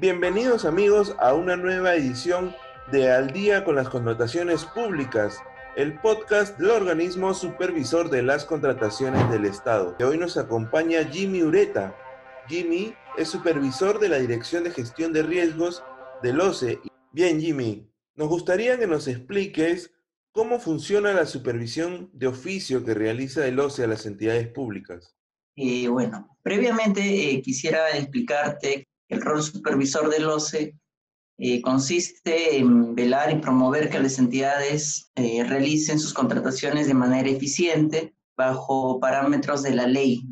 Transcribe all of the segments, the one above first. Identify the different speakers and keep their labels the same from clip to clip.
Speaker 1: Bienvenidos amigos a una nueva edición de Al día con las contrataciones públicas, el podcast del organismo supervisor de las contrataciones del Estado. Hoy nos acompaña Jimmy Ureta. Jimmy es supervisor de la Dirección de Gestión de Riesgos del OCE. Bien, Jimmy, nos gustaría que nos expliques cómo funciona la supervisión de oficio que realiza el OCE a las entidades públicas.
Speaker 2: Eh, bueno, previamente eh, quisiera explicarte el rol supervisor del OCE eh, consiste en velar y promover que las entidades eh, realicen sus contrataciones de manera eficiente bajo parámetros de la ley,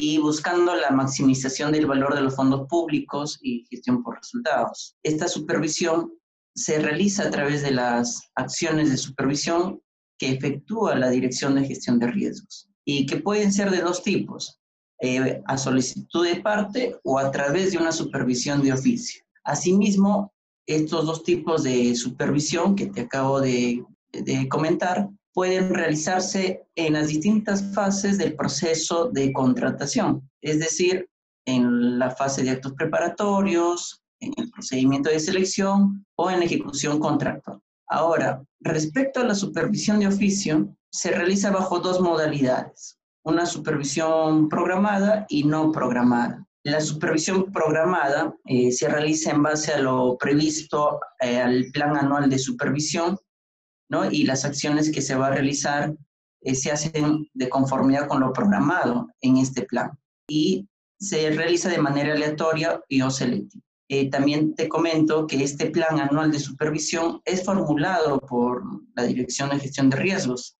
Speaker 2: y buscando la maximización del valor de los fondos públicos y gestión por resultados. Esta supervisión se realiza a través de las acciones de supervisión que efectúa la Dirección de Gestión de Riesgos y que pueden ser de dos tipos. Eh, a solicitud de parte o a través de una supervisión de oficio. Asimismo, estos dos tipos de supervisión que te acabo de, de comentar pueden realizarse en las distintas fases del proceso de contratación, es decir, en la fase de actos preparatorios, en el procedimiento de selección o en ejecución contractual. Ahora, respecto a la supervisión de oficio, se realiza bajo dos modalidades una supervisión programada y no programada. La supervisión programada eh, se realiza en base a lo previsto eh, al plan anual de supervisión, ¿no? Y las acciones que se va a realizar eh, se hacen de conformidad con lo programado en este plan. Y se realiza de manera aleatoria y o selectiva. también te comento que este plan anual de supervisión es formulado por la Dirección de Gestión de Riesgos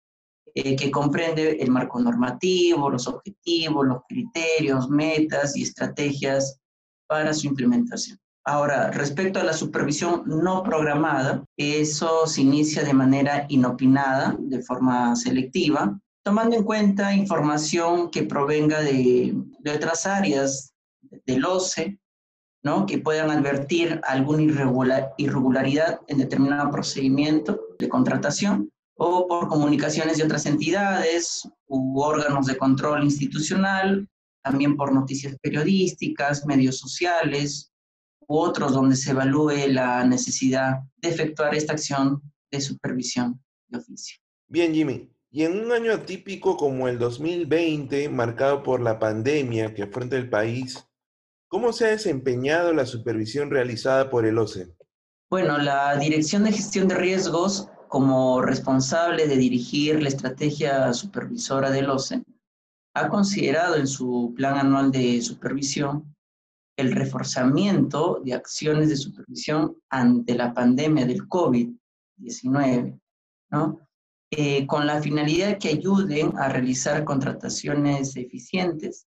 Speaker 2: eh, que comprende el marco normativo, los objetivos, los criterios, metas y estrategias para su implementación. Ahora, respecto a la supervisión no programada, eso se inicia de manera inopinada, de forma selectiva, tomando en cuenta información que provenga de, otras áreas del OCE, ¿no? que puedan advertir alguna irregularidad en determinado procedimiento de contratación o por comunicaciones de otras entidades u órganos de control institucional, también por noticias periodísticas, medios sociales u otros donde se evalúe la necesidad de efectuar esta acción de supervisión de oficio.
Speaker 1: Bien, Jimmy. Y en un año atípico como el 2020, marcado por la pandemia que afronta el país, ¿cómo se ha desempeñado la supervisión realizada por el OCE?
Speaker 2: Bueno, la Dirección de Gestión de Riesgos como responsable de dirigir la estrategia supervisora del OCE, ha considerado en su plan anual de supervisión el reforzamiento de acciones de supervisión ante la pandemia del COVID-19, ¿no? Eh, con la finalidad que ayuden a realizar contrataciones eficientes.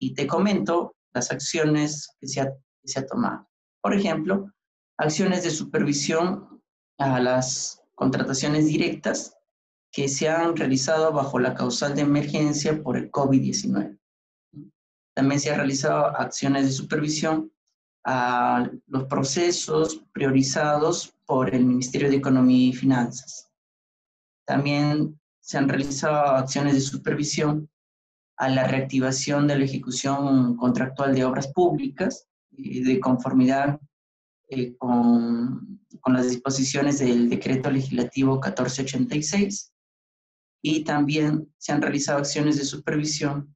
Speaker 2: Y te comento las acciones que se ha, que se ha tomado. Por ejemplo, acciones de supervisión a las contrataciones directas que se han realizado bajo la causal de emergencia por el COVID-19. También se han realizado acciones de supervisión a los procesos priorizados por el Ministerio de Economía y Finanzas. También se han realizado acciones de supervisión a la reactivación de la ejecución contractual de obras públicas de conformidad eh, con, las disposiciones del decreto legislativo 1486 y también se han realizado acciones de supervisión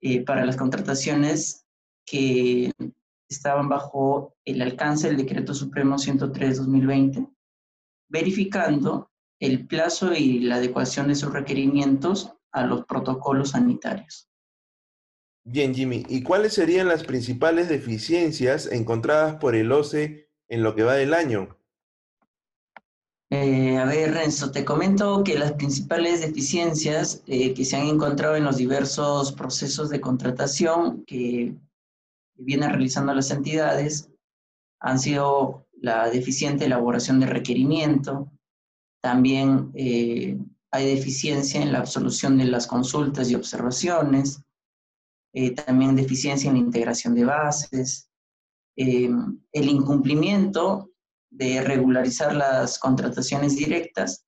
Speaker 2: eh, para las contrataciones que estaban bajo el alcance del decreto supremo 103-2020, verificando el plazo y la adecuación de sus requerimientos a los protocolos sanitarios.
Speaker 1: Bien, Jimmy, ¿y cuáles serían las principales deficiencias encontradas por el OCE en lo que va del año?
Speaker 2: Eh, a ver, Renzo, te comento que las principales deficiencias eh, que se han encontrado en los diversos procesos de contratación que vienen realizando las entidades han sido la deficiente elaboración de requerimiento, también eh, hay deficiencia en la absolución de las consultas y observaciones, eh, también deficiencia en la integración de bases, eh, el incumplimiento de regularizar las contrataciones directas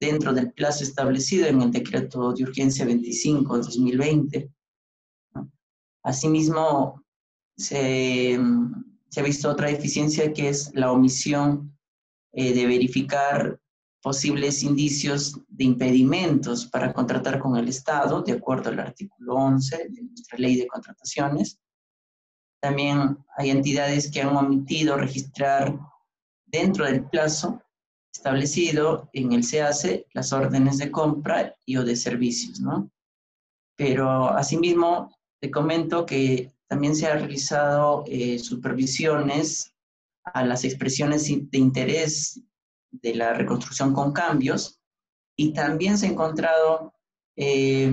Speaker 2: dentro del plazo establecido en el decreto de urgencia 25 2020. Asimismo, se, se, ha visto otra deficiencia que es la omisión eh, de verificar posibles indicios de impedimentos para contratar con el Estado, de acuerdo al artículo 11 de nuestra ley de contrataciones. También hay entidades que han omitido registrar dentro del plazo establecido en el CAC las órdenes de compra y o de servicios, ¿no? Pero asimismo, te comento que también se han realizado eh, supervisiones a las expresiones de interés de la reconstrucción con cambios y también se han encontrado eh,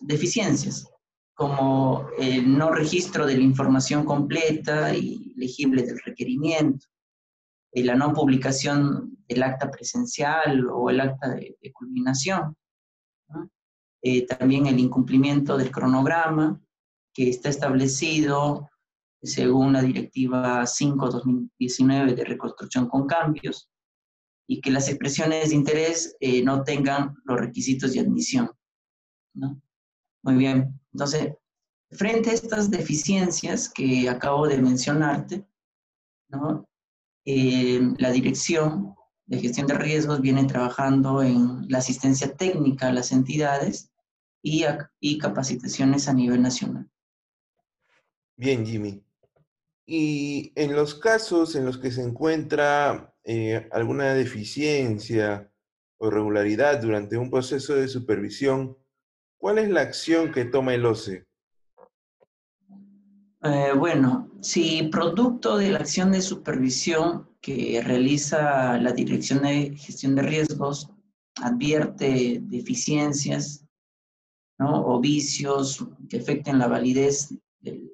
Speaker 2: deficiencias como el no registro de la información completa y legible del requerimiento, y la no publicación del acta presencial o el acta de, culminación. Eh, también el incumplimiento del cronograma que está establecido según la Directiva 5-2019 de reconstrucción con cambios y que las expresiones de interés eh, no tengan los requisitos de admisión. ¿no? Muy bien, entonces, frente a estas deficiencias que acabo de mencionarte, ¿no? Eh, la dirección de gestión de riesgos viene trabajando en la asistencia técnica a las entidades y, y capacitaciones a nivel nacional.
Speaker 1: Bien, Jimmy. Y en los casos en los que se encuentra eh, alguna deficiencia o irregularidad durante un proceso de supervisión, ¿cuál es la acción que toma el OCE?
Speaker 2: Eh, bueno, si producto de la acción de supervisión que realiza la Dirección de Gestión de Riesgos advierte deficiencias o vicios que afecten la validez del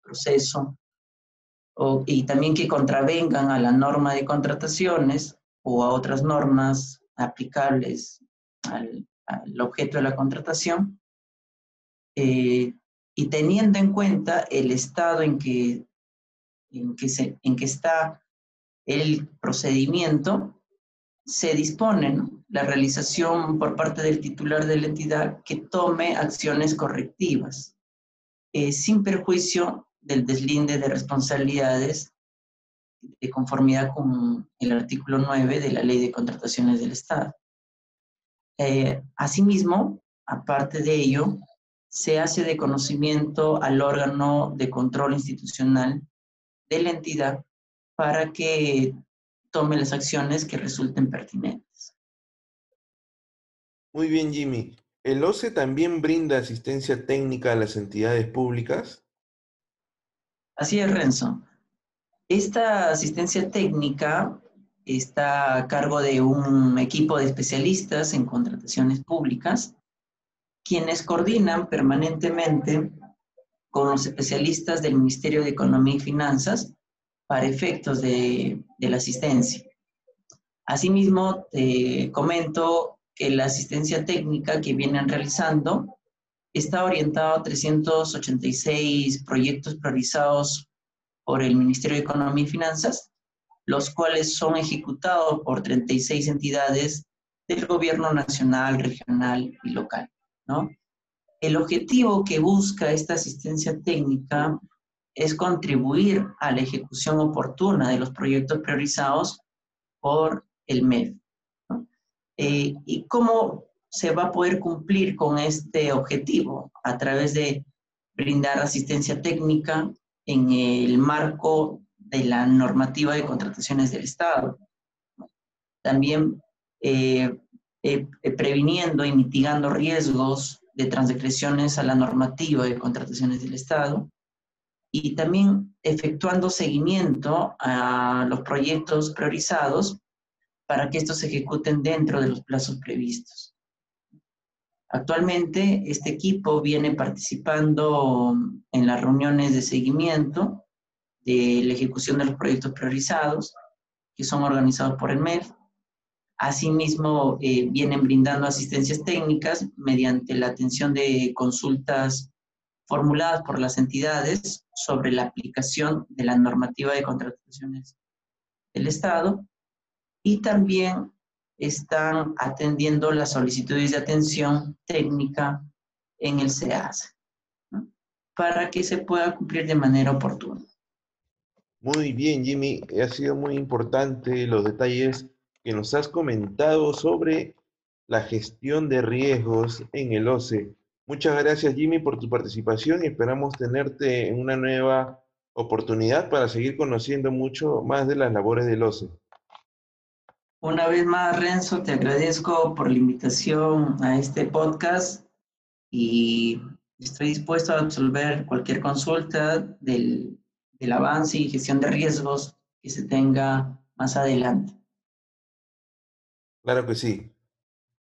Speaker 2: proceso y también que contravengan a la norma de contrataciones o a otras normas aplicables al, objeto de la contratación, eh, y teniendo en cuenta el estado en que, en que, se, en que está el procedimiento, se dispone la realización por parte del titular de la entidad que tome acciones correctivas, eh, sin perjuicio del deslinde de responsabilidades de conformidad con el artículo 9 de la Ley de Contrataciones del Estado. Eh, asimismo, aparte de ello, se hace de conocimiento al órgano de control institucional de la entidad para que tome las acciones que resulten pertinentes.
Speaker 1: Muy bien, Jimmy. ¿El OCE también brinda asistencia técnica a las entidades públicas?
Speaker 2: Así es, Renzo. Esta asistencia técnica está a cargo de un equipo de especialistas en contrataciones públicas, quienes coordinan permanentemente con los especialistas del Ministerio de Economía y Finanzas para efectos de, la asistencia. Asimismo, te comento que la asistencia técnica que vienen realizando está orientado a 386 proyectos priorizados por el Ministerio de Economía y Finanzas, los cuales son ejecutados por 36 entidades del gobierno nacional, regional y local. ¿no? El objetivo que busca esta asistencia técnica es contribuir a la ejecución oportuna de los proyectos priorizados por el MEF. Eh, ¿Y cómo se va a poder cumplir con este objetivo a través de brindar asistencia técnica en el marco de la normativa de contrataciones del Estado. También eh, eh, eh, previniendo y mitigando riesgos de transgresiones a la normativa de contrataciones del Estado y también efectuando seguimiento a los proyectos priorizados para que estos se ejecuten dentro de los plazos previstos. Actualmente este equipo viene participando en las reuniones de seguimiento de la ejecución de los proyectos priorizados que son organizados por el MEF. Asimismo, eh, vienen brindando asistencias técnicas mediante la atención de consultas formuladas por las entidades sobre la aplicación de la normativa de contrataciones del Estado y también están atendiendo las solicitudes de atención técnica en el SEAS. para que se pueda cumplir de manera oportuna.
Speaker 1: Muy bien, Jimmy, ha sido muy importante los detalles que nos has comentado sobre la gestión de riesgos en el OCE. Muchas gracias, Jimmy, por tu participación y esperamos tenerte en una nueva oportunidad para seguir conociendo mucho más de las labores del OCE.
Speaker 2: Una vez más, Renzo, te agradezco por la invitación a este podcast y estoy dispuesto a resolver cualquier consulta del, del avance y gestión de riesgos que se tenga más adelante.
Speaker 1: Claro que sí.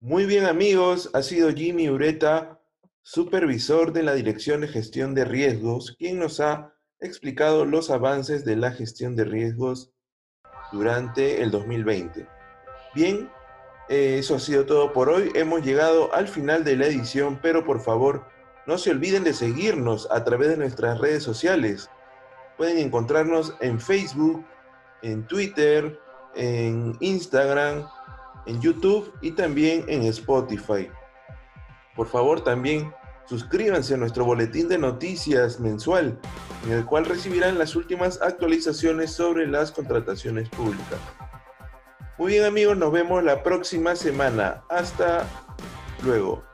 Speaker 1: Muy bien amigos, ha sido Jimmy Ureta, supervisor de la Dirección de Gestión de Riesgos, quien nos ha explicado los avances de la gestión de riesgos durante el 2020. Bien, eh, eso ha sido todo por hoy. Hemos llegado al final de la edición, pero por favor, no se olviden de seguirnos a través de nuestras redes sociales. Pueden encontrarnos en Facebook, en Twitter, en Instagram, en YouTube y también en Spotify. Por favor, también suscríbanse a nuestro boletín de noticias mensual, en el cual recibirán las últimas actualizaciones sobre las contrataciones públicas. Muy bien amigos, nos vemos la próxima semana. Hasta luego.